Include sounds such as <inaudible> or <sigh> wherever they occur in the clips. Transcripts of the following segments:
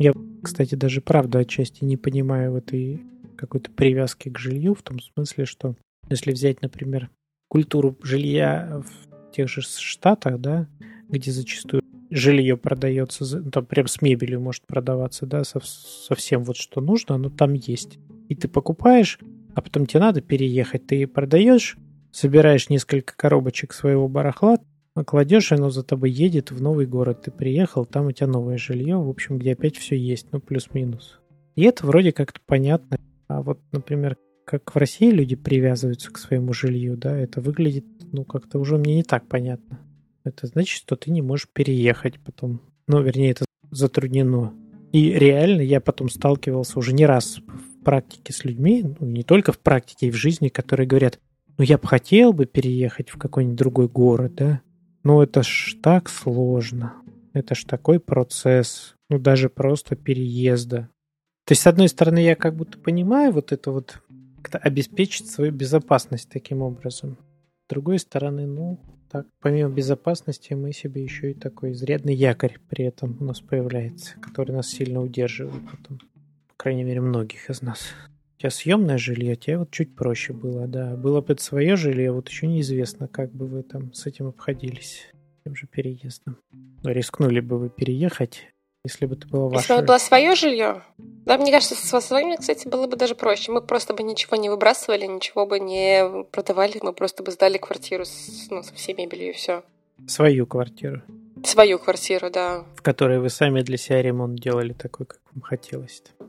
Я, кстати, даже правда отчасти не понимаю в этой какой-то привязки к жилью, в том смысле, что если взять, например, культуру жилья в тех же Штатах, да, где зачастую жилье продается, там прям с мебелью может продаваться, да, со, со всем вот что нужно, оно там есть. И ты покупаешь, а потом тебе надо переехать, ты продаешь, собираешь несколько коробочек своего барахла, кладешь, оно за тобой едет в новый город. Ты приехал, там у тебя новое жилье, в общем, где опять все есть, ну, плюс-минус. И это вроде как-то понятно. А вот, например, как в России люди привязываются к своему жилью, да, это выглядит, ну, как-то уже мне не так понятно. Это значит, что ты не можешь переехать потом. Ну, вернее, это затруднено. И реально я потом сталкивался уже не раз в практике с людьми, ну, не только в практике, и в жизни, которые говорят, ну, я бы хотел бы переехать в какой-нибудь другой город, да, но это ж так сложно. Это ж такой процесс, ну, даже просто переезда. То есть, с одной стороны, я как будто понимаю вот это вот, как-то обеспечить свою безопасность таким образом. С другой стороны, ну, так, помимо безопасности, мы себе еще и такой изрядный якорь при этом у нас появляется, который нас сильно удерживает потом. Крайней мере, многих из нас. У тебя съемное жилье, тебе вот чуть проще было, да. Было бы это свое жилье, вот еще неизвестно, как бы вы там с этим обходились, тем же переездом. Рискнули бы вы переехать, если бы это было ваше. Если бы было свое жилье, да, мне кажется, со своими, кстати, было бы даже проще. Мы просто бы ничего не выбрасывали, ничего бы не продавали, мы просто бы сдали квартиру с, ну, со всей мебелью и все. Свою квартиру. Свою квартиру, да. В которой вы сами для себя ремонт делали такой, как вам хотелось. -то.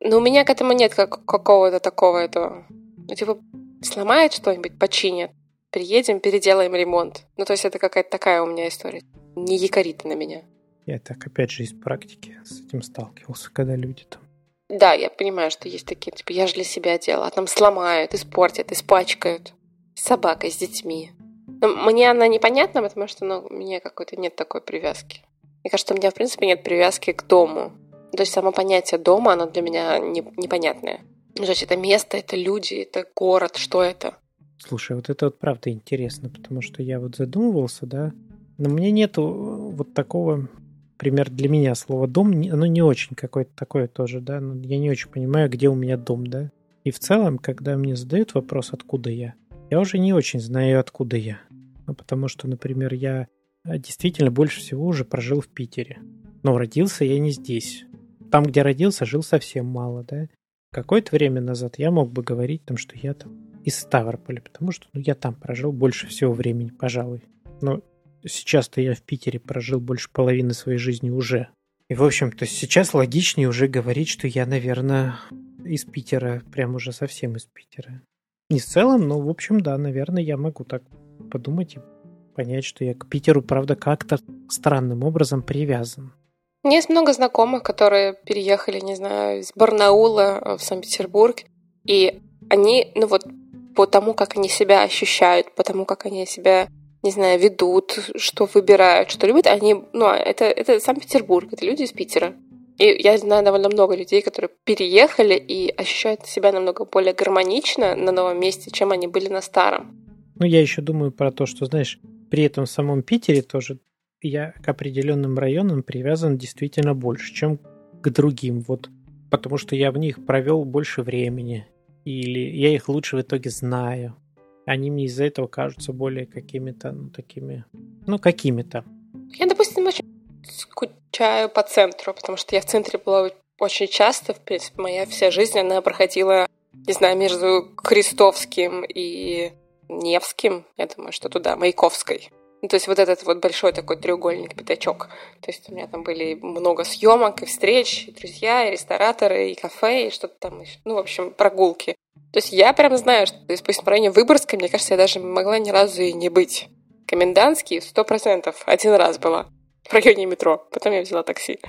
Но у меня к этому нет как, какого-то такого этого. Ну, типа, сломает что-нибудь, починят. Приедем, переделаем ремонт. Ну, то есть это какая-то такая у меня история. Не якорит на меня. Я так, опять же, из практики с этим сталкивался, когда люди там да, я понимаю, что есть такие, типа, я же для себя делала, а там сломают, испортят, испачкают. С собакой, с детьми. Но мне она непонятна, потому что ну, у меня какой-то нет такой привязки. Мне кажется, у меня, в принципе, нет привязки к дому. То есть само понятие дома, оно для меня не, непонятное. Ну, то есть это место, это люди, это город, что это? Слушай, вот это вот правда интересно, потому что я вот задумывался, да, но мне нету вот такого, пример для меня слово дом, оно не очень какое-то такое тоже, да, но я не очень понимаю, где у меня дом, да. И в целом, когда мне задают вопрос, откуда я, я уже не очень знаю, откуда я. Ну, потому что, например, я действительно больше всего уже прожил в Питере. Но родился я не здесь. Там, где родился, жил совсем мало, да. Какое-то время назад я мог бы говорить, там, что я там из Ставрополя, потому что ну, я там прожил больше всего времени, пожалуй. Но сейчас-то я в Питере прожил больше половины своей жизни уже. И, в общем-то, сейчас логичнее уже говорить, что я, наверное, из Питера, прям уже совсем из Питера. Не в целом, но, в общем, да, наверное, я могу так подумать и понять, что я к Питеру, правда, как-то странным образом привязан. У есть много знакомых, которые переехали, не знаю, из Барнаула э, в Санкт-Петербург, и они, ну вот, по тому, как они себя ощущают, по тому, как они себя, не знаю, ведут, что выбирают, что любят, они, ну, а это, это Санкт-Петербург, это люди из Питера. И я знаю довольно много людей, которые переехали и ощущают себя намного более гармонично на новом месте, чем они были на старом. Ну, я еще думаю про то, что, знаешь, при этом в самом Питере тоже я к определенным районам привязан действительно больше, чем к другим. Вот потому что я в них провел больше времени. Или я их лучше в итоге знаю. Они мне из-за этого кажутся более какими-то, ну, такими, ну, какими-то. Я, допустим, очень скучаю по центру, потому что я в центре была очень часто. В принципе, моя вся жизнь, она проходила, не знаю, между Крестовским и Невским. Я думаю, что туда, Маяковской. Ну, то есть вот этот вот большой такой треугольник, пятачок. То есть у меня там были много съемок и встреч, и друзья, и рестораторы, и кафе, и что-то там еще. Ну, в общем, прогулки. То есть я прям знаю, что, то есть, допустим, в районе Выборгской, мне кажется, я даже могла ни разу и не быть. Комендантский сто процентов один раз была в районе метро. Потом я взяла такси.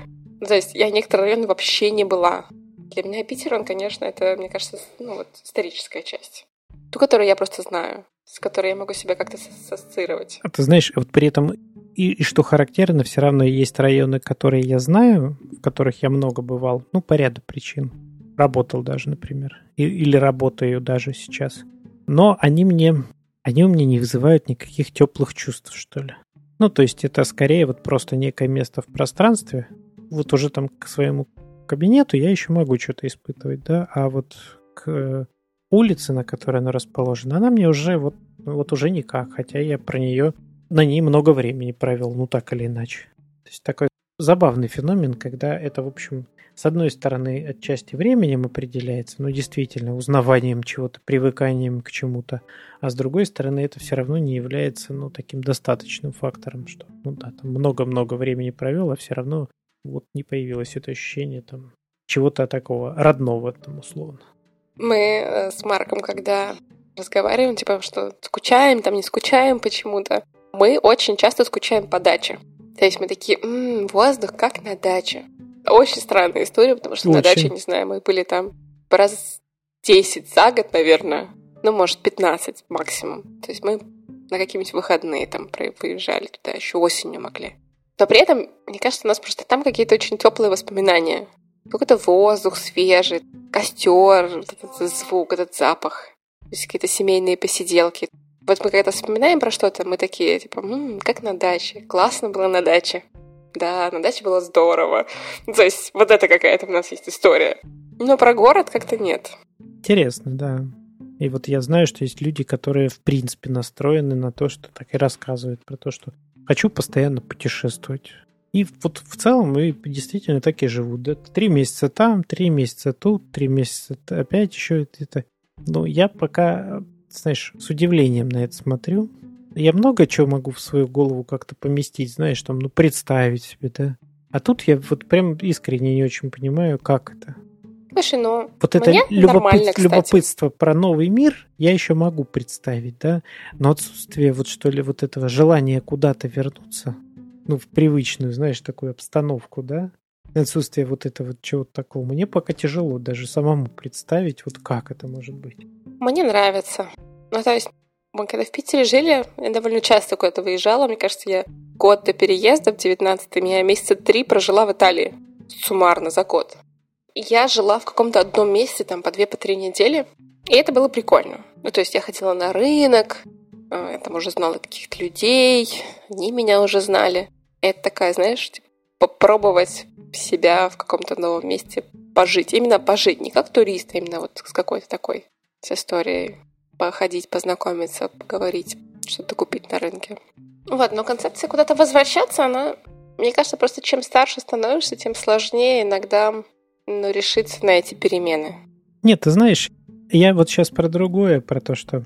Ну, то есть я некоторые районы вообще не была. Для меня Питер, он, конечно, это, мне кажется, ну вот историческая часть. Ту, которую я просто знаю с которой я могу себя как-то ассоциировать. А ты знаешь, вот при этом и, и что характерно, все равно есть районы, которые я знаю, в которых я много бывал, ну, по ряду причин. работал даже, например, или работаю даже сейчас. Но они мне, они у меня не вызывают никаких теплых чувств, что ли. Ну, то есть это скорее вот просто некое место в пространстве. Вот уже там к своему кабинету я еще могу что-то испытывать, да, а вот к улице, на которой она расположена, она мне уже вот, вот уже никак, хотя я про нее на ней много времени провел, ну так или иначе. То есть такой забавный феномен, когда это, в общем, с одной стороны, отчасти временем определяется, ну, действительно, узнаванием чего-то, привыканием к чему-то, а с другой стороны, это все равно не является, ну, таким достаточным фактором, что, ну, да, там много-много времени провел, а все равно вот не появилось это ощущение там чего-то такого родного там условно. Мы э, с Марком, когда разговариваем, типа, что скучаем, там не скучаем почему-то, мы очень часто скучаем по даче. То есть мы такие, м-м, воздух как на даче. Очень странная история, потому что Очень. на даче, не знаю, мы были там раз 10 за год, наверное, ну, может, 15 максимум. То есть мы на какие-нибудь выходные там выезжали туда, еще осенью могли. Но при этом, мне кажется, у нас просто там какие-то очень теплые воспоминания. Какой-то воздух свежий, костер, этот звук, этот запах. То есть какие-то семейные посиделки. Вот мы когда вспоминаем про что-то, мы такие, типа, м-м, как на даче. Классно было на даче. Да, на даче было здорово. То есть вот это какая-то у нас есть история. Но про город как-то нет. Интересно, да. И вот я знаю, что есть люди, которые в принципе настроены на то, что так и рассказывают про то, что хочу постоянно путешествовать. И вот в целом и действительно так и живут. Да? Три месяца там, три месяца тут, три месяца опять еще это. Ну, я пока, знаешь, с удивлением на это смотрю. Я много чего могу в свою голову как-то поместить, знаешь, там, ну, представить себе, да. А тут я вот прям искренне не очень понимаю, как это. Слушай, ну, вот это любопыт, любопытство про новый мир я еще могу представить, да, но отсутствие вот что ли вот этого желания куда-то вернуться, ну, в привычную, знаешь, такую обстановку, да, отсутствие вот этого чего-то такого, мне пока тяжело даже самому представить, вот как это может быть. Мне нравится. Ну, то есть мы когда в Питере жили, я довольно часто куда-то выезжала. Мне кажется, я год до переезда в 19-м, я месяца три прожила в Италии. Суммарно за год. Я жила в каком-то одном месте, там, по две, по три недели. И это было прикольно. Ну, то есть я ходила на рынок, э, я там уже знала каких-то людей, они меня уже знали. Это такая, знаешь, типа, попробовать себя в каком-то новом месте пожить. Именно пожить, не как турист, а именно вот с какой-то такой с историей походить, познакомиться, поговорить, что-то купить на рынке. Вот, но концепция куда-то возвращаться, она, мне кажется, просто чем старше становишься, тем сложнее иногда ну, решиться на эти перемены. Нет, ты знаешь, я вот сейчас про другое, про то, что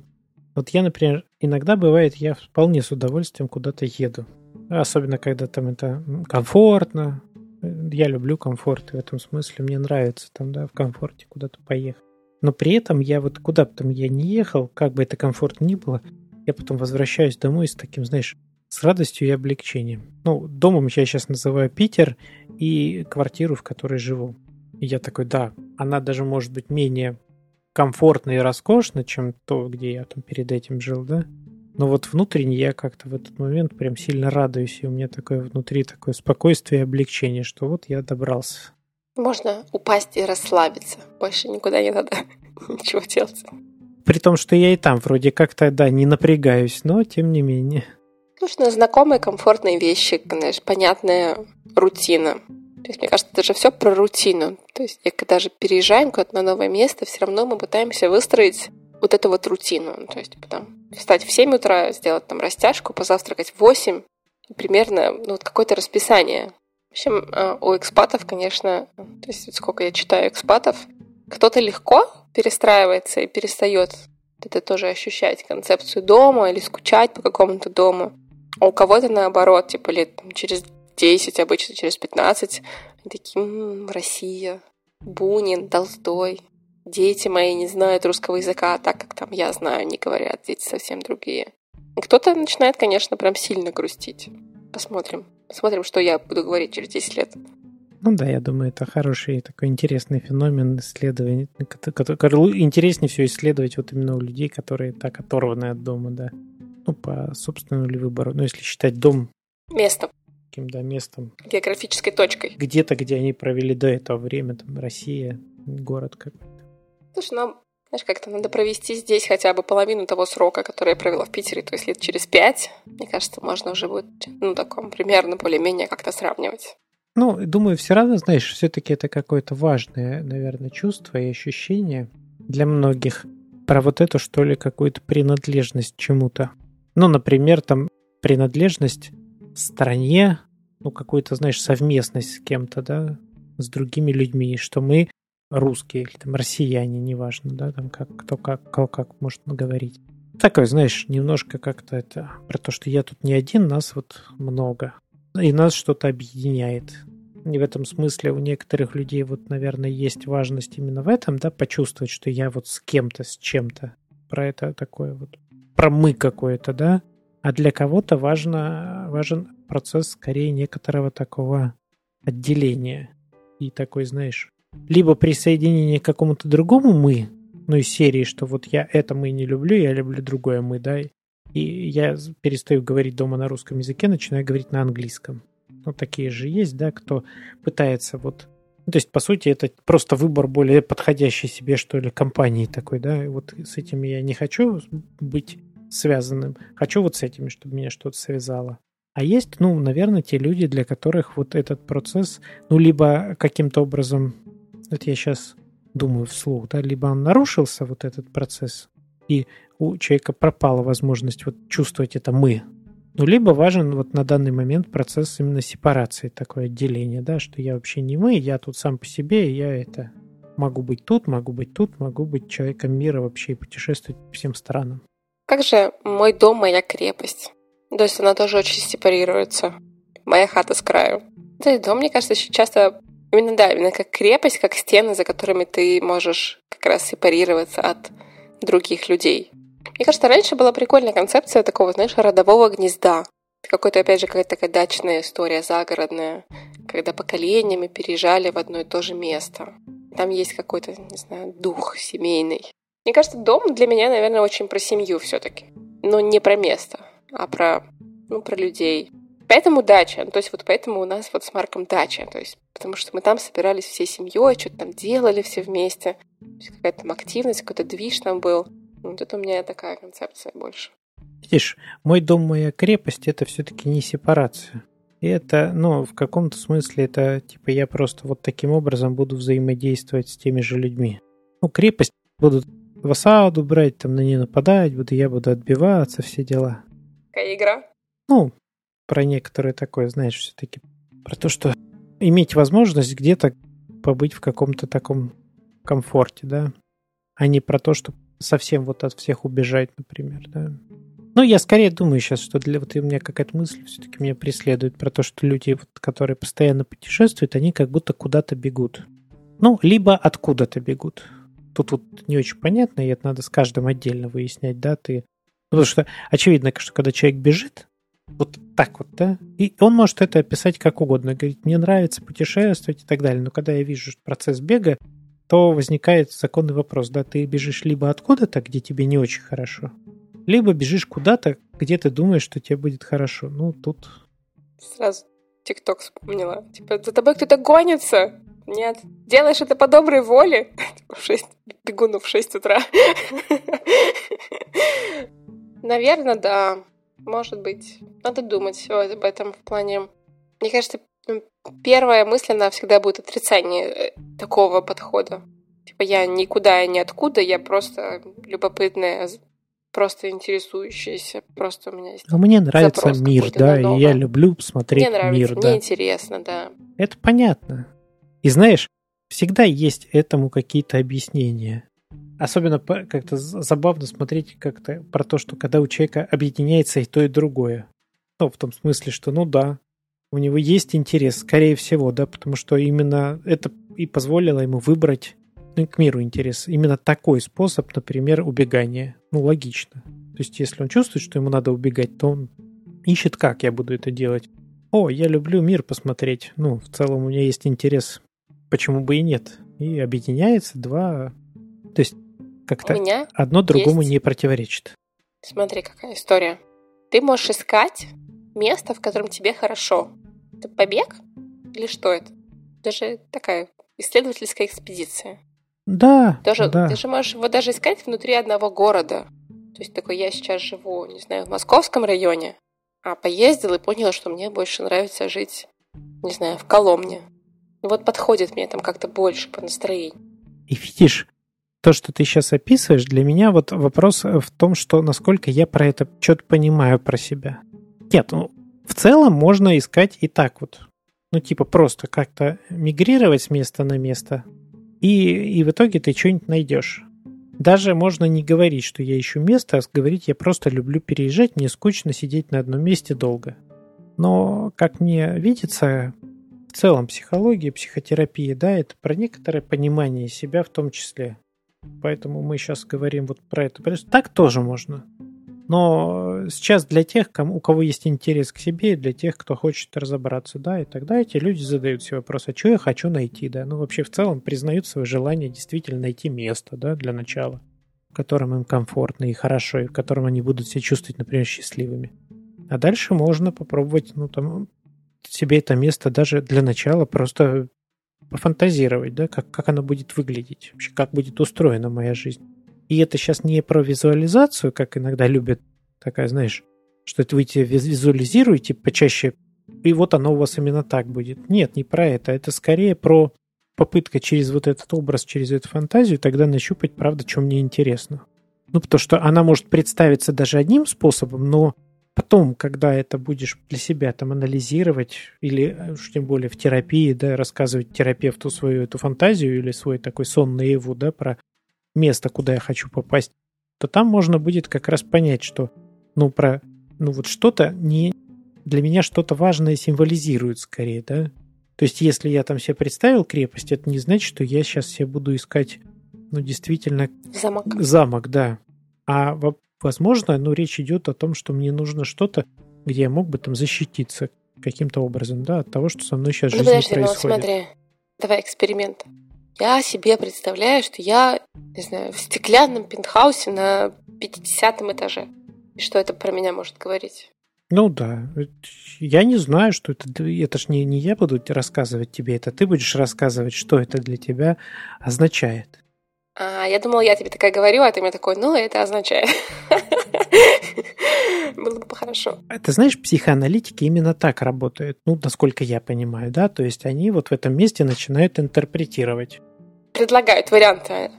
вот я, например, иногда бывает, я вполне с удовольствием куда-то еду. Особенно, когда там это комфортно. Я люблю комфорт, в этом смысле мне нравится там, да, в комфорте куда-то поехать. Но при этом я вот куда бы там я не ехал, как бы это комфортно ни было, я потом возвращаюсь домой с таким, знаешь, с радостью и облегчением. Ну, домом я сейчас называю Питер и квартиру, в которой живу. И я такой, да, она даже может быть менее комфортна и роскошна, чем то, где я там перед этим жил, да? Но вот внутренне я как-то в этот момент прям сильно радуюсь, и у меня такое внутри такое спокойствие и облегчение, что вот я добрался. Можно упасть и расслабиться. Больше никуда не надо <laughs> ничего делать. При том, что я и там вроде как-то, да, не напрягаюсь, но тем не менее. Нужно знакомые, комфортные вещи, знаешь, понятная рутина. То есть, мне кажется, это же все про рутину. То есть, когда же переезжаем куда-то на новое место, все равно мы пытаемся выстроить вот эту вот рутину. То есть, потом встать в 7 утра, сделать там растяжку, позавтракать в 8, примерно ну, вот какое-то расписание. В общем, э, у экспатов, конечно, то есть сколько я читаю экспатов, кто-то легко перестраивается и перестает это тоже ощущать концепцию дома или скучать по какому-то дому. А у кого-то наоборот, типа лет там, через 10, обычно через 15, они такие, м-м, Россия, Бунин, Толстой, дети мои не знают русского языка, так как там я знаю, не говорят, дети совсем другие. Кто-то начинает, конечно, прям сильно грустить. Посмотрим. Посмотрим, что я буду говорить через 10 лет. Ну да, я думаю, это хороший такой интересный феномен исследования. Который, интереснее всего исследовать вот именно у людей, которые так оторваны от дома, да. Ну, по собственному ли выбору. Ну, если считать дом... Местом. Каким, да, местом. Географической точкой. Где-то, где они провели до этого время, там, Россия, город какой-то. Слушай, нам, знаешь, как-то надо провести здесь хотя бы половину того срока, который я провела в Питере, то есть лет через пять. Мне кажется, можно уже будет, ну, таком примерно более-менее как-то сравнивать. Ну, думаю, все равно, знаешь, все-таки это какое-то важное, наверное, чувство и ощущение для многих про вот эту, что ли, какую-то принадлежность чему-то. Ну, например, там принадлежность стране, ну, какую-то, знаешь, совместность с кем-то, да, с другими людьми, что мы русские или там россияне, неважно, да, там как, кто как, кто как может говорить. Такое, знаешь, немножко как-то это про то, что я тут не один, нас вот много. И нас что-то объединяет. И в этом смысле у некоторых людей вот, наверное, есть важность именно в этом, да, почувствовать, что я вот с кем-то, с чем-то. Про это такое вот, про мы какое-то, да. А для кого-то важно, важен процесс скорее некоторого такого отделения. И такой, знаешь, либо присоединение к какому-то другому мы, ну, из серии, что вот я это мы не люблю, я люблю другое мы, да, и я перестаю говорить дома на русском языке, начинаю говорить на английском. Ну, такие же есть, да, кто пытается вот... Ну, то есть, по сути, это просто выбор более подходящей себе, что ли, компании такой, да, и вот с этим я не хочу быть связанным, хочу вот с этими, чтобы меня что-то связало. А есть, ну, наверное, те люди, для которых вот этот процесс, ну, либо каким-то образом, вот я сейчас думаю вслух, да, либо он нарушился, вот этот процесс, и у человека пропала возможность вот чувствовать это «мы», ну, либо важен вот на данный момент процесс именно сепарации, такое отделение, да, что я вообще не мы, я тут сам по себе, я это могу быть тут, могу быть тут, могу быть человеком мира вообще и путешествовать по всем странам. Как же мой дом, моя крепость? То есть она тоже очень сепарируется. Моя хата с краю. Да и дом, мне кажется, часто именно, да, именно как крепость, как стены, за которыми ты можешь как раз сепарироваться от других людей. Мне кажется, раньше была прикольная концепция такого, знаешь, родового гнезда. Какой-то, опять же, какая-то такая дачная история, загородная, когда поколениями переезжали в одно и то же место. Там есть какой-то, не знаю, дух семейный. Мне кажется, дом для меня, наверное, очень про семью все-таки. Но не про место, а про, ну, про людей. Поэтому дача. Ну, то есть вот поэтому у нас вот с Марком дача. То есть потому что мы там собирались всей семьей, что-то там делали все вместе. Какая-то там активность, какой-то движ там был. Вот это у меня такая концепция больше. Видишь, мой дом, моя крепость, это все-таки не сепарация. И это, ну, в каком-то смысле это, типа, я просто вот таким образом буду взаимодействовать с теми же людьми. Ну, крепость будут в осаду брать, там на нее нападать, буду, я буду отбиваться, все дела. Какая игра? Ну, про некоторые такое, знаешь, все-таки про то, что иметь возможность где-то побыть в каком-то таком комфорте, да, а не про то, что совсем вот от всех убежать, например, да. Ну, я скорее думаю сейчас, что для вот у меня какая-то мысль все-таки меня преследует про то, что люди, вот, которые постоянно путешествуют, они как будто куда-то бегут. Ну, либо откуда-то бегут. Тут вот не очень понятно, и это надо с каждым отдельно выяснять, да, ты... Ну, потому что очевидно, что когда человек бежит, вот так вот, да, и он может это описать как угодно, говорит, мне нравится путешествовать и так далее, но когда я вижу процесс бега, то возникает законный вопрос, да, ты бежишь либо откуда-то, где тебе не очень хорошо, либо бежишь куда-то, где ты думаешь, что тебе будет хорошо. Ну, тут... Сразу ТикТок вспомнила. Типа, за тобой кто-то гонится. Нет. Делаешь это по доброй воле. <laughs> В 6... Бегуну в 6 утра. <laughs> Наверное, да. Может быть. Надо думать об этом в плане... Мне кажется, первая мысль, она всегда будет отрицание э, такого подхода. Типа я никуда и ниоткуда, я просто любопытная, просто интересующаяся, просто у меня есть. А мне нравится мир, да, и я люблю смотреть мне нравится, мир, мне да. интересно, да. Это понятно. И знаешь, всегда есть этому какие-то объяснения. Особенно как-то забавно смотреть как-то про то, что когда у человека объединяется и то, и другое. Ну, в том смысле, что, ну да, у него есть интерес, скорее всего, да, потому что именно это и позволило ему выбрать ну, к миру интерес. Именно такой способ, например, убегания. Ну, логично. То есть, если он чувствует, что ему надо убегать, то он ищет, как я буду это делать. О, я люблю мир посмотреть. Ну, в целом у меня есть интерес. Почему бы и нет? И объединяется два... То есть, как-то одно другому есть... не противоречит. Смотри, какая история. Ты можешь искать место, в котором тебе хорошо. Это побег? Или что это? Даже такая исследовательская экспедиция. Да, Даже, да. Ты же можешь его даже искать внутри одного города. То есть такой, я сейчас живу, не знаю, в московском районе, а поездил и понял, что мне больше нравится жить, не знаю, в Коломне. Вот подходит мне там как-то больше по настроению. И видишь, то, что ты сейчас описываешь, для меня вот вопрос в том, что насколько я про это что-то понимаю про себя. Нет, ну, в целом можно искать и так вот. Ну, типа просто как-то мигрировать с места на место, и, и в итоге ты что-нибудь найдешь. Даже можно не говорить, что я ищу место, а говорить, я просто люблю переезжать, мне скучно сидеть на одном месте долго. Но, как мне видится, в целом психология, психотерапия, да, это про некоторое понимание себя в том числе. Поэтому мы сейчас говорим вот про это. Так тоже можно. Но сейчас для тех, кому, у кого есть интерес к себе, для тех, кто хочет разобраться, да, и тогда эти люди задают себе вопрос, а что я хочу найти, да, ну вообще в целом признают свое желание действительно найти место, да, для начала, в котором им комфортно и хорошо, и в котором они будут себя чувствовать, например, счастливыми. А дальше можно попробовать, ну там, себе это место даже для начала просто пофантазировать, да, как, как оно будет выглядеть, вообще как будет устроена моя жизнь. И это сейчас не про визуализацию, как иногда любят, такая, знаешь, что это вы визуализируете почаще, и вот оно у вас именно так будет. Нет, не про это. Это скорее про попытка через вот этот образ, через эту фантазию тогда нащупать, правда, что мне интересно. Ну, потому что она может представиться даже одним способом, но потом, когда это будешь для себя там анализировать, или э, уж тем более в терапии, да, рассказывать терапевту свою эту фантазию или свой такой сон наяву, да, про место, куда я хочу попасть, то там можно будет как раз понять, что, ну, про, ну, вот что-то не, для меня что-то важное символизирует скорее, да. То есть, если я там себе представил крепость, это не значит, что я сейчас себе буду искать, ну, действительно... Замок. Замок, да. А, возможно, ну, речь идет о том, что мне нужно что-то, где я мог бы там защититься каким-то образом, да, от того, что со мной сейчас ну, жизни подожди, происходит. Ну, вот смотри, давай эксперимент. Я себе представляю, что я, не знаю, в стеклянном пентхаусе на 50 этаже. И что это про меня может говорить? Ну да. Я не знаю, что это. Это ж не, не я буду рассказывать тебе, это ты будешь рассказывать, что это для тебя означает. А, я думала, я тебе такая говорю, а ты мне такой, ну, это означает. <laughs> Было бы хорошо. Ты знаешь, психоаналитики именно так работают, ну, насколько я понимаю, да? То есть они вот в этом месте начинают интерпретировать. Предлагают варианты.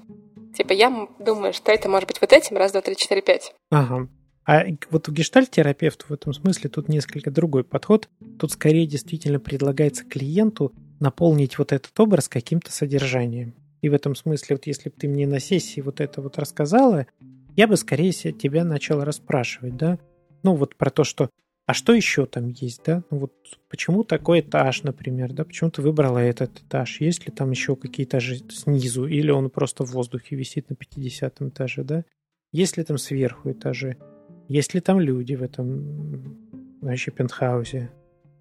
Типа, я думаю, что это может быть вот этим, раз, два, три, четыре, пять. Ага. А вот у гештальт-терапевта в этом смысле тут несколько другой подход. Тут скорее действительно предлагается клиенту наполнить вот этот образ каким-то содержанием. И в этом смысле, вот если бы ты мне на сессии вот это вот рассказала, я бы скорее тебя начал расспрашивать, да? Ну, вот про то, что а что еще там есть, да? Ну вот почему такой этаж, например, да? Почему ты выбрала этот этаж? Есть ли там еще какие этажи снизу? Или он просто в воздухе висит на 50 этаже, да? Есть ли там сверху этажи? Есть ли там люди в этом вообще пентхаусе?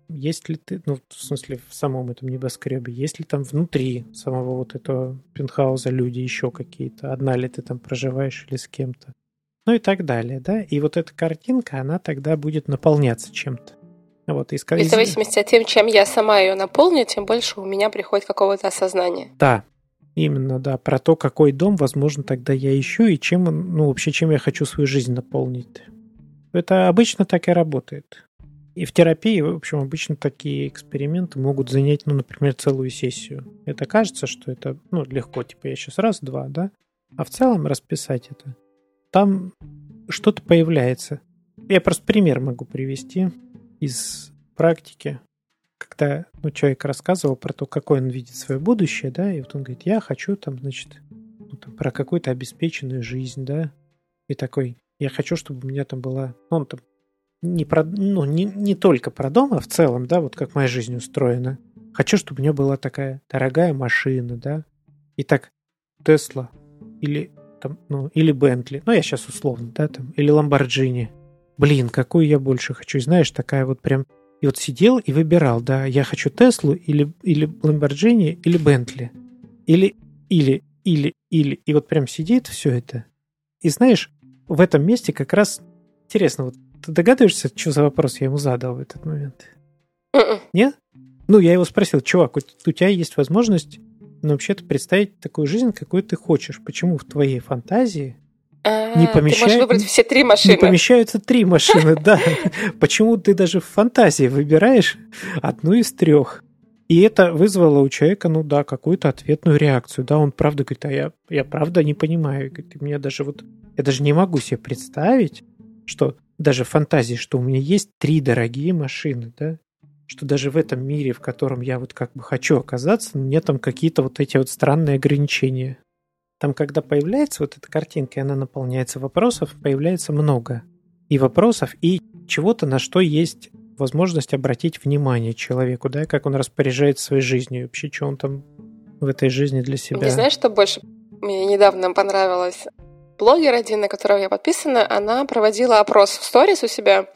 Есть ли ты, ну, в смысле, в самом этом небоскребе, есть ли там внутри самого вот этого пентхауса люди еще какие-то? Одна ли ты там проживаешь или с кем-то? Ну и так далее, да? И вот эта картинка, она тогда будет наполняться чем-то. Вот, и, и в зависимости от тем, чем я сама ее наполню, тем больше у меня приходит какого-то осознания. Да, именно, да, про то, какой дом, возможно, тогда я ищу, и чем, ну, вообще, чем я хочу свою жизнь наполнить. Это обычно так и работает. И в терапии, в общем, обычно такие эксперименты могут занять, ну, например, целую сессию. Это кажется, что это, ну, легко, типа я сейчас раз-два, да? А в целом расписать это. Там что-то появляется. Я просто пример могу привести из практики, когда ну, человек рассказывал про то, какое он видит свое будущее, да, и вот он говорит, я хочу там, значит, ну, там, про какую-то обеспеченную жизнь, да, и такой, я хочу, чтобы у меня там была, ну, он там не, про, ну, не, не только про дом, а в целом, да, вот как моя жизнь устроена. Хочу, чтобы у меня была такая дорогая машина, да, и так Тесла или там, ну, или Бентли, ну, я сейчас условно, да, там, или Ламборджини. Блин, какую я больше хочу, знаешь, такая вот прям... И вот сидел и выбирал, да, я хочу Теслу или, или Ламборджини, или Бентли. Или, или, или, или. И вот прям сидит все это. И знаешь, в этом месте как раз интересно, вот ты догадываешься, что за вопрос я ему задал в этот момент? Mm-mm. Нет? Ну, я его спросил, чувак, у тебя есть возможность Но вообще-то представить такую жизнь, какой ты хочешь. Почему в твоей фантазии а, не помещают... Ты можешь выбрать все три машины. Не помещаются три <laughs> машины, да. Почему ты даже в фантазии выбираешь одну из трех? И это вызвало у человека, ну да, какую-то ответную реакцию. Да, он правда говорит, а я, я правда не понимаю. Говорит, меня даже вот, я даже не могу себе представить, что даже фантазии, что у меня есть три дорогие машины, да, что даже в этом мире, в котором я вот как бы хочу оказаться, мне там какие-то вот эти вот странные ограничения. Там, когда появляется вот эта картинка, и она наполняется вопросов, появляется много. И вопросов, и чего-то, на что есть возможность обратить внимание человеку, да, как он распоряжается своей жизнью, вообще, что он там в этой жизни для себя. Не знаешь, что больше мне недавно понравилось? Блогер один, на которого я подписана, она проводила опрос в сторис у себя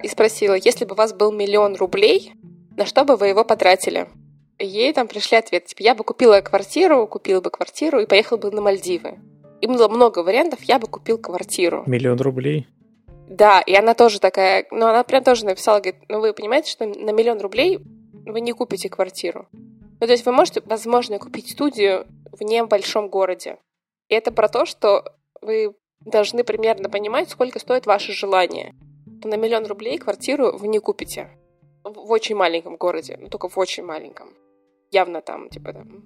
и спросила, если бы у вас был миллион рублей, на что бы вы его потратили? Ей там пришли ответы, типа, я бы купила квартиру, купила бы квартиру и поехала бы на Мальдивы. И было много вариантов, я бы купил квартиру. Миллион рублей? Да, и она тоже такая, ну, она прям тоже написала, говорит, ну, вы понимаете, что на миллион рублей вы не купите квартиру. Ну, то есть вы можете, возможно, купить студию в небольшом городе. И это про то, что вы должны примерно понимать, сколько стоит ваше желание. На миллион рублей квартиру вы не купите. В очень маленьком городе, ну, только в очень маленьком. Явно там, типа, там,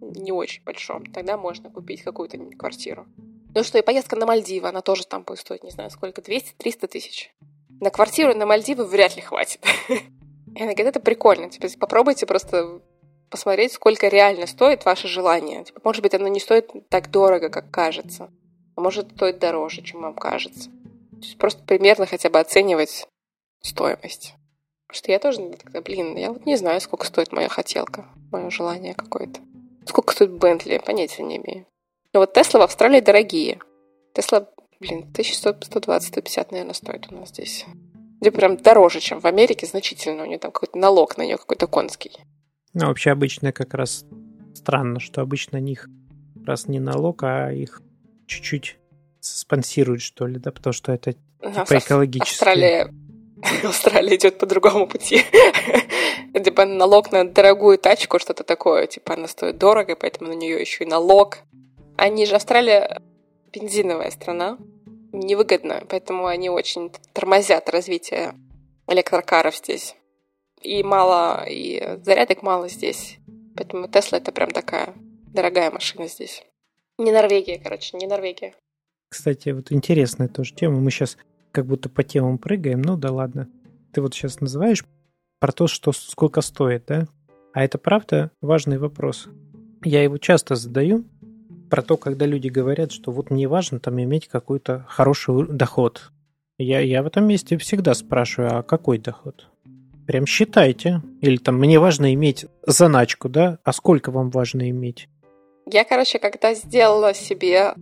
не очень большом. Тогда можно купить какую-то квартиру. Ну что, и поездка на Мальдивы, она тоже там будет стоить, не знаю, сколько, 200-300 тысяч. На квартиру на Мальдивы вряд ли хватит. <laughs> И она говорит, это прикольно, типа, попробуйте просто посмотреть, сколько реально стоит ваше желание. Типа, может быть, оно не стоит так дорого, как кажется. А может, стоит дороже, чем вам кажется. То есть просто примерно хотя бы оценивать стоимость. Что я тоже тогда, блин, я вот не знаю, сколько стоит моя хотелка, мое желание какое-то. Сколько стоит Бентли, понятия не имею. Но вот Тесла в Австралии дорогие. Тесла, блин, 1120-150, наверное, стоит у нас здесь. Где прям дороже, чем в Америке, значительно. У нее там какой-то налог на нее какой-то конский. Ну, вообще обычно как раз странно, что обычно них раз не налог, а их чуть-чуть спонсируют, что ли, да, потому что это типа экологически. Австралия, <laughs> Австралия идет по другому пути. <laughs> типа налог на дорогую тачку, что-то такое. Типа она стоит дорого, поэтому на нее еще и налог. Они же Австралия бензиновая страна, невыгодно, поэтому они очень тормозят развитие электрокаров здесь. И мало, и зарядок мало здесь. Поэтому Тесла это прям такая дорогая машина здесь. Не Норвегия, короче, не Норвегия. Кстати, вот интересная тоже тема. Мы сейчас как будто по темам прыгаем. Ну да ладно. Ты вот сейчас называешь про то, что сколько стоит, да? А это правда важный вопрос. Я его часто задаю, про то, когда люди говорят, что вот мне важно там иметь какой-то хороший доход. Я, я в этом месте всегда спрашиваю, а какой доход? Прям считайте. Или там мне важно иметь заначку, да? А сколько вам важно иметь? Я, короче, когда сделала себе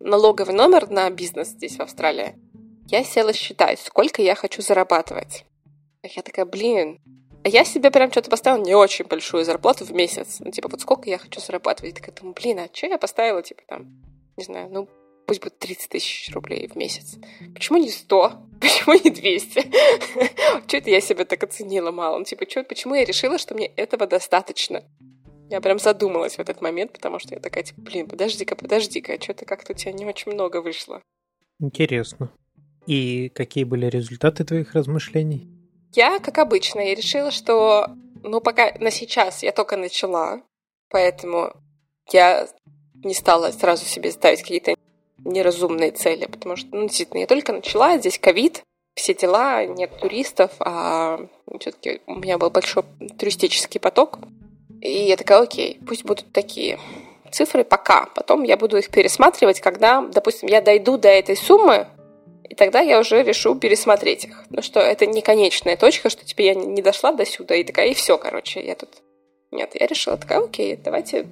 налоговый номер на бизнес здесь, в Австралии, я села считать, сколько я хочу зарабатывать. Я такая, блин, а я себе прям что-то поставила не очень большую зарплату в месяц. Ну, типа, вот сколько я хочу зарабатывать? И такая думаю, блин, а что я поставила, типа, там, не знаю, ну, пусть будет 30 тысяч рублей в месяц. Почему не 100? <laughs> Почему не 200? <laughs> Что это я себя так оценила мало? Ну, типа, чё, почему я решила, что мне этого достаточно? Я прям задумалась в этот момент, потому что я такая, типа, блин, подожди-ка, подожди-ка, что-то как-то у тебя не очень много вышло. Интересно. И какие были результаты твоих размышлений? Я, как обычно, я решила, что, ну, пока на сейчас я только начала, поэтому я не стала сразу себе ставить какие-то неразумные цели, потому что, ну, действительно, я только начала, здесь ковид, все дела, нет туристов, а все-таки у меня был большой туристический поток. И я такая, окей, пусть будут такие цифры пока. Потом я буду их пересматривать, когда, допустим, я дойду до этой суммы, и тогда я уже решу пересмотреть их. Ну что, это не конечная точка, что теперь я не дошла до сюда, и такая, и все, короче, я тут... Нет, я решила такая, окей, давайте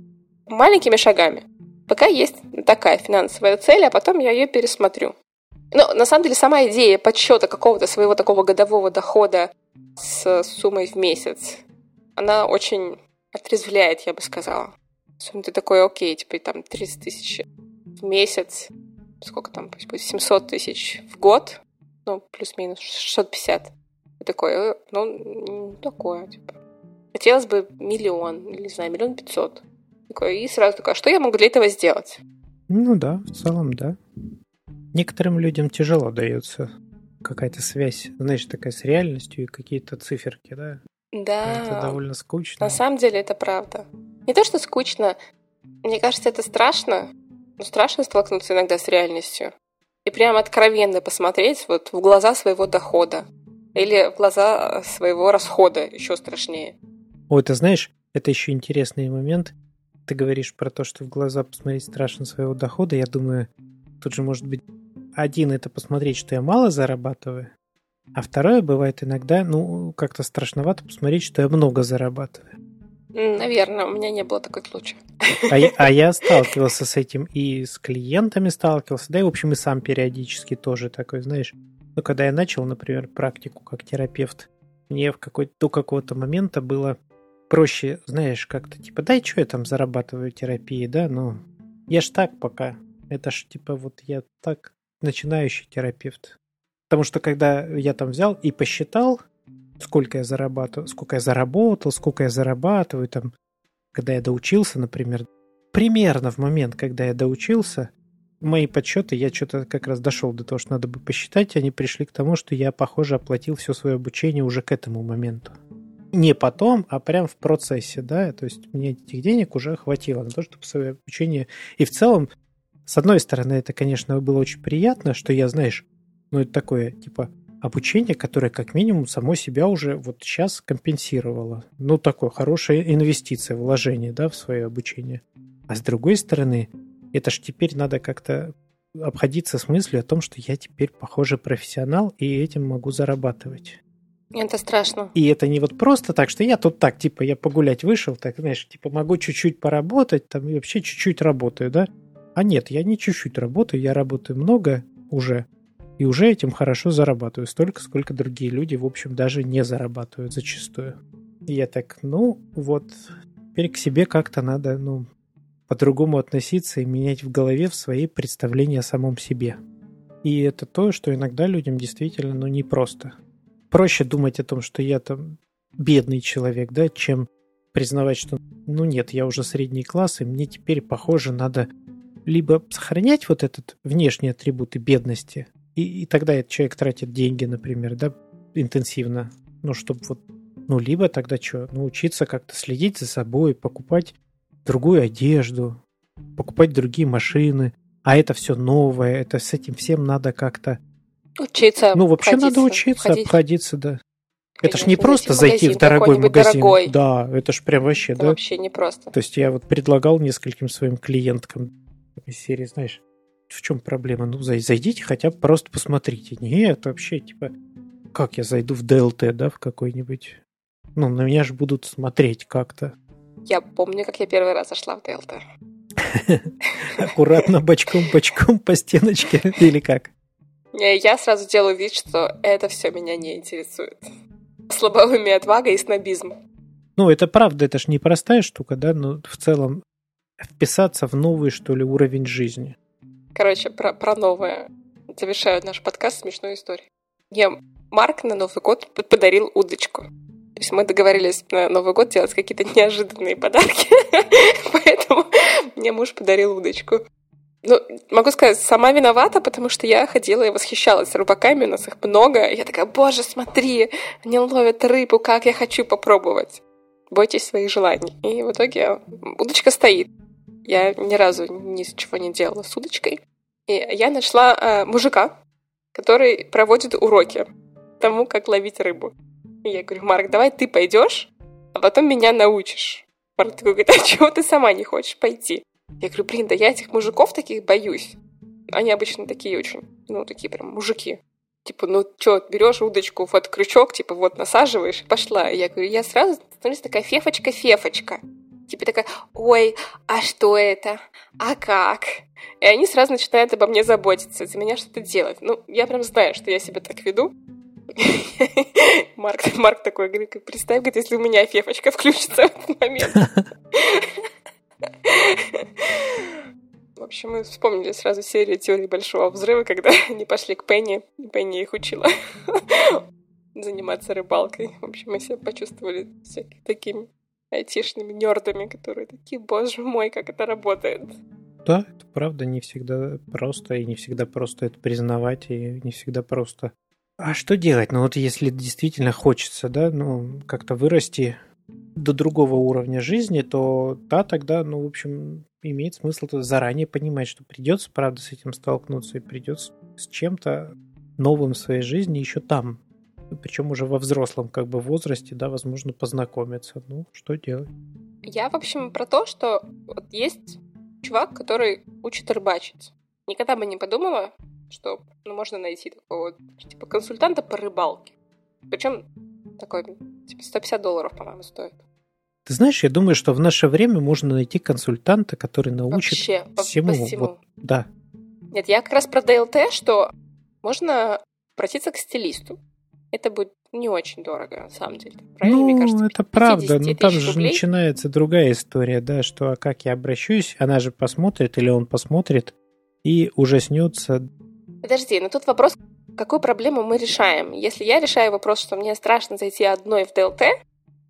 маленькими шагами. Пока есть такая финансовая цель, а потом я ее пересмотрю. Но на самом деле сама идея подсчета какого-то своего такого годового дохода с суммой в месяц, она очень отрезвляет, я бы сказала. Ты такой, окей, типа там 30 тысяч в месяц, сколько там, пусть будет 700 тысяч в год, ну, плюс-минус 650. И такое, ну, такое, типа. Хотелось бы миллион, или, не знаю, миллион пятьсот. Такой, и сразу такой, а что я могу для этого сделать? Ну да, в целом, да. Некоторым людям тяжело дается какая-то связь, знаешь, такая с реальностью и какие-то циферки, да? Да. Это довольно скучно. На самом деле это правда. Не то, что скучно, мне кажется, это страшно. Ну, страшно столкнуться иногда с реальностью. И прям откровенно посмотреть вот в глаза своего дохода. Или в глаза своего расхода, еще страшнее. Ой, ты знаешь, это еще интересный момент. Ты говоришь про то, что в глаза посмотреть страшно своего дохода. Я думаю, тут же может быть один это посмотреть, что я мало зарабатываю, а второе бывает иногда, ну, как-то страшновато посмотреть, что я много зарабатываю. Наверное, у меня не было такой случая. А я, а я <laughs> сталкивался с этим и с клиентами сталкивался, да и, в общем, и сам периодически тоже такой, знаешь. Ну, когда я начал, например, практику как терапевт, мне в какой-то до какого-то момента было проще, знаешь, как-то типа, дай, что я там зарабатываю терапии, да, ну, я ж так пока. Это ж типа вот я так начинающий терапевт. Потому что когда я там взял и посчитал, сколько я зарабатываю, сколько я заработал, сколько я зарабатываю, там, когда я доучился, например, примерно в момент, когда я доучился, мои подсчеты, я что-то как раз дошел до того, что надо бы посчитать, они пришли к тому, что я, похоже, оплатил все свое обучение уже к этому моменту. Не потом, а прям в процессе, да, то есть мне этих денег уже хватило на то, чтобы свое обучение... И в целом, с одной стороны, это, конечно, было очень приятно, что я, знаешь, ну, это такое, типа, обучение, которое как минимум само себя уже вот сейчас компенсировало. Ну, такое хорошая инвестиция, вложение, да, в свое обучение. А с другой стороны, это ж теперь надо как-то обходиться с мыслью о том, что я теперь, похоже, профессионал, и этим могу зарабатывать. Это страшно. И это не вот просто так, что я тут так, типа, я погулять вышел, так, знаешь, типа, могу чуть-чуть поработать, там, и вообще чуть-чуть работаю, да? А нет, я не чуть-чуть работаю, я работаю много уже, и уже этим хорошо зарабатываю. Столько, сколько другие люди, в общем, даже не зарабатывают зачастую. И я так, ну, вот, теперь к себе как-то надо, ну, по-другому относиться и менять в голове в свои представления о самом себе. И это то, что иногда людям действительно, ну, непросто. Проще думать о том, что я там бедный человек, да, чем признавать, что, ну нет, я уже средний класс, и мне теперь, похоже, надо либо сохранять вот этот внешние атрибуты бедности, и, и тогда этот человек тратит деньги, например, да, интенсивно. Ну, чтобы вот, ну, либо тогда что, научиться как-то следить за собой, покупать другую одежду, покупать другие машины, а это все новое, это с этим всем надо как-то... Учиться. Ну, вообще надо учиться, ходить. обходиться, да. Это ж не просто зайти в дорогой магазин. Дорогой. Да, это ж прям вообще, это да. Вообще не просто. То есть я вот предлагал нескольким своим клиенткам из серии, знаешь, в чем проблема? Ну, зайдите хотя бы просто посмотрите. Нет, вообще, типа, как я зайду в ДЛТ, да, в какой-нибудь? Ну, на меня же будут смотреть как-то. Я помню, как я первый раз зашла в ДЛТ. <laughs> Аккуратно бочком-бочком по стеночке <laughs> или как? Не, я сразу делаю вид, что это все меня не интересует. Слабоумие, отвага и снобизм. Ну, это правда, это ж непростая штука, да, но в целом вписаться в новый, что ли, уровень жизни. Короче, про, про новое. Завершаю наш подкаст смешной историей. Мне Марк на Новый год подарил удочку. То есть мы договорились на Новый год делать какие-то неожиданные подарки, <laughs> поэтому мне муж подарил удочку. Ну, могу сказать, сама виновата, потому что я ходила и восхищалась рыбаками, у нас их много. Я такая, боже, смотри, они ловят рыбу, как я хочу попробовать. Бойтесь своих желаний. И в итоге удочка стоит. Я ни разу ничего не делала с удочкой. И я нашла э, мужика, который проводит уроки тому, как ловить рыбу. И я говорю, Марк, давай ты пойдешь, а потом меня научишь. Марк такой говорит, а чего ты сама не хочешь пойти? Я говорю, блин, да я этих мужиков таких боюсь. Они обычно такие очень, ну, такие прям мужики. Типа, ну что, берешь удочку, вот крючок, типа, вот насаживаешь, пошла. И я говорю, я сразу становлюсь такая фефочка-фефочка. Типа такая, ой, а что это? А как? И они сразу начинают обо мне заботиться, за меня что-то делать. Ну, я прям знаю, что я себя так веду. <laughs> Марк, Марк такой говорит, представь, говорит, если у меня фефочка включится в этот момент. <laughs> В общем, мы вспомнили сразу серию теории большого взрыва, когда они пошли к Пенни, и Пенни их учила <laughs> заниматься рыбалкой. В общем, мы себя почувствовали всякими такими айтишными нердами, которые такие, боже мой, как это работает. Да, это правда не всегда просто, и не всегда просто это признавать, и не всегда просто. А что делать? Ну вот если действительно хочется, да, ну как-то вырасти до другого уровня жизни, то да, тогда, ну, в общем, имеет смысл -то заранее понимать, что придется, правда, с этим столкнуться, и придется с чем-то новым в своей жизни еще там. Причем уже во взрослом как бы возрасте, да, возможно, познакомиться. Ну, что делать? Я, в общем, про то, что вот есть чувак, который учит рыбачить. Никогда бы не подумала, что ну, можно найти такого типа консультанта по рыбалке. Причем такой, типа 150 долларов, по-моему, стоит. Ты знаешь, я думаю, что в наше время можно найти консультанта, который научит Вообще, всему. По, всему. Вот, да. Нет, я как раз про ДЛТ, что можно обратиться к стилисту. Это будет не очень дорого, на самом деле. Правильно, ну, мне кажется, это правда, но там же рублей. начинается другая история, да, что а как я обращусь, она же посмотрит или он посмотрит и ужаснется. Подожди, но тут вопрос, какую проблему мы решаем? Если я решаю вопрос, что мне страшно зайти одной в ДЛТ,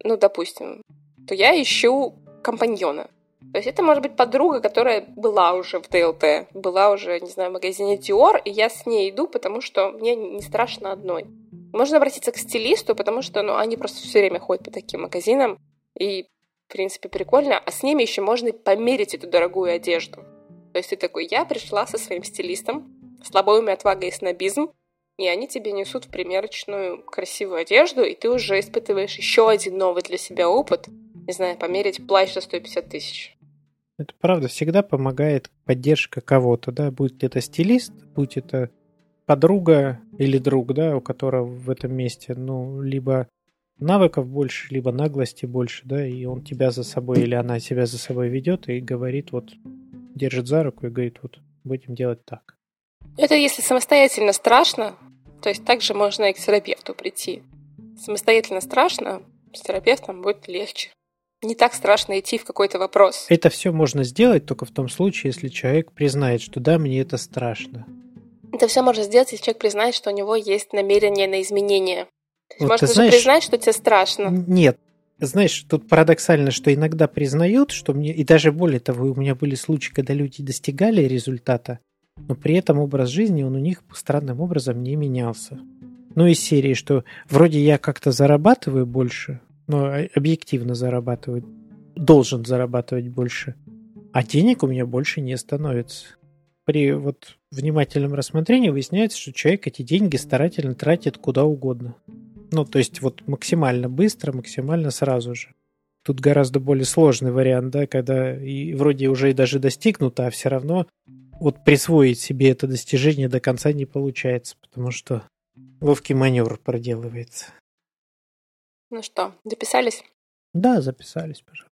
ну, допустим, то я ищу компаньона. То есть это может быть подруга, которая была уже в ДЛТ, была уже, не знаю, в магазине Dior, и я с ней иду, потому что мне не страшно одной. Можно обратиться к стилисту, потому что ну, они просто все время ходят по таким магазинам, и, в принципе, прикольно. А с ними еще можно померить эту дорогую одежду. То есть ты такой, я пришла со своим стилистом, слабоумие, отвага и снобизм, и они тебе несут в примерочную красивую одежду, и ты уже испытываешь еще один новый для себя опыт, не знаю, померить плащ за 150 тысяч. Это правда, всегда помогает поддержка кого-то, да, будь это стилист, будь это подруга или друг, да, у которого в этом месте, ну, либо навыков больше, либо наглости больше, да, и он тебя за собой или она тебя за собой ведет и говорит, вот, держит за руку и говорит, вот, будем делать так. Это если самостоятельно страшно, то есть также можно и к терапевту прийти. Самостоятельно страшно, с терапевтом будет легче. Не так страшно идти в какой-то вопрос. Это все можно сделать только в том случае, если человек признает, что да, мне это страшно. Это все можно сделать, если человек признает, что у него есть намерение на. То есть вот можно знаешь, признать, что тебе страшно. Нет. Знаешь, тут парадоксально, что иногда признают, что мне... И даже более того, у меня были случаи, когда люди достигали результата, но при этом образ жизни, он у них странным образом не менялся. Ну, из серии, что вроде я как-то зарабатываю больше, но объективно зарабатываю, должен зарабатывать больше, а денег у меня больше не становится. При вот внимательном рассмотрении выясняется, что человек эти деньги старательно тратит куда угодно. Ну, то есть вот максимально быстро, максимально сразу же. Тут гораздо более сложный вариант, да, когда и вроде уже и даже достигнуто, а все равно вот присвоить себе это достижение до конца не получается, потому что ловкий маневр проделывается. Ну что, записались? Да, записались, пожалуйста.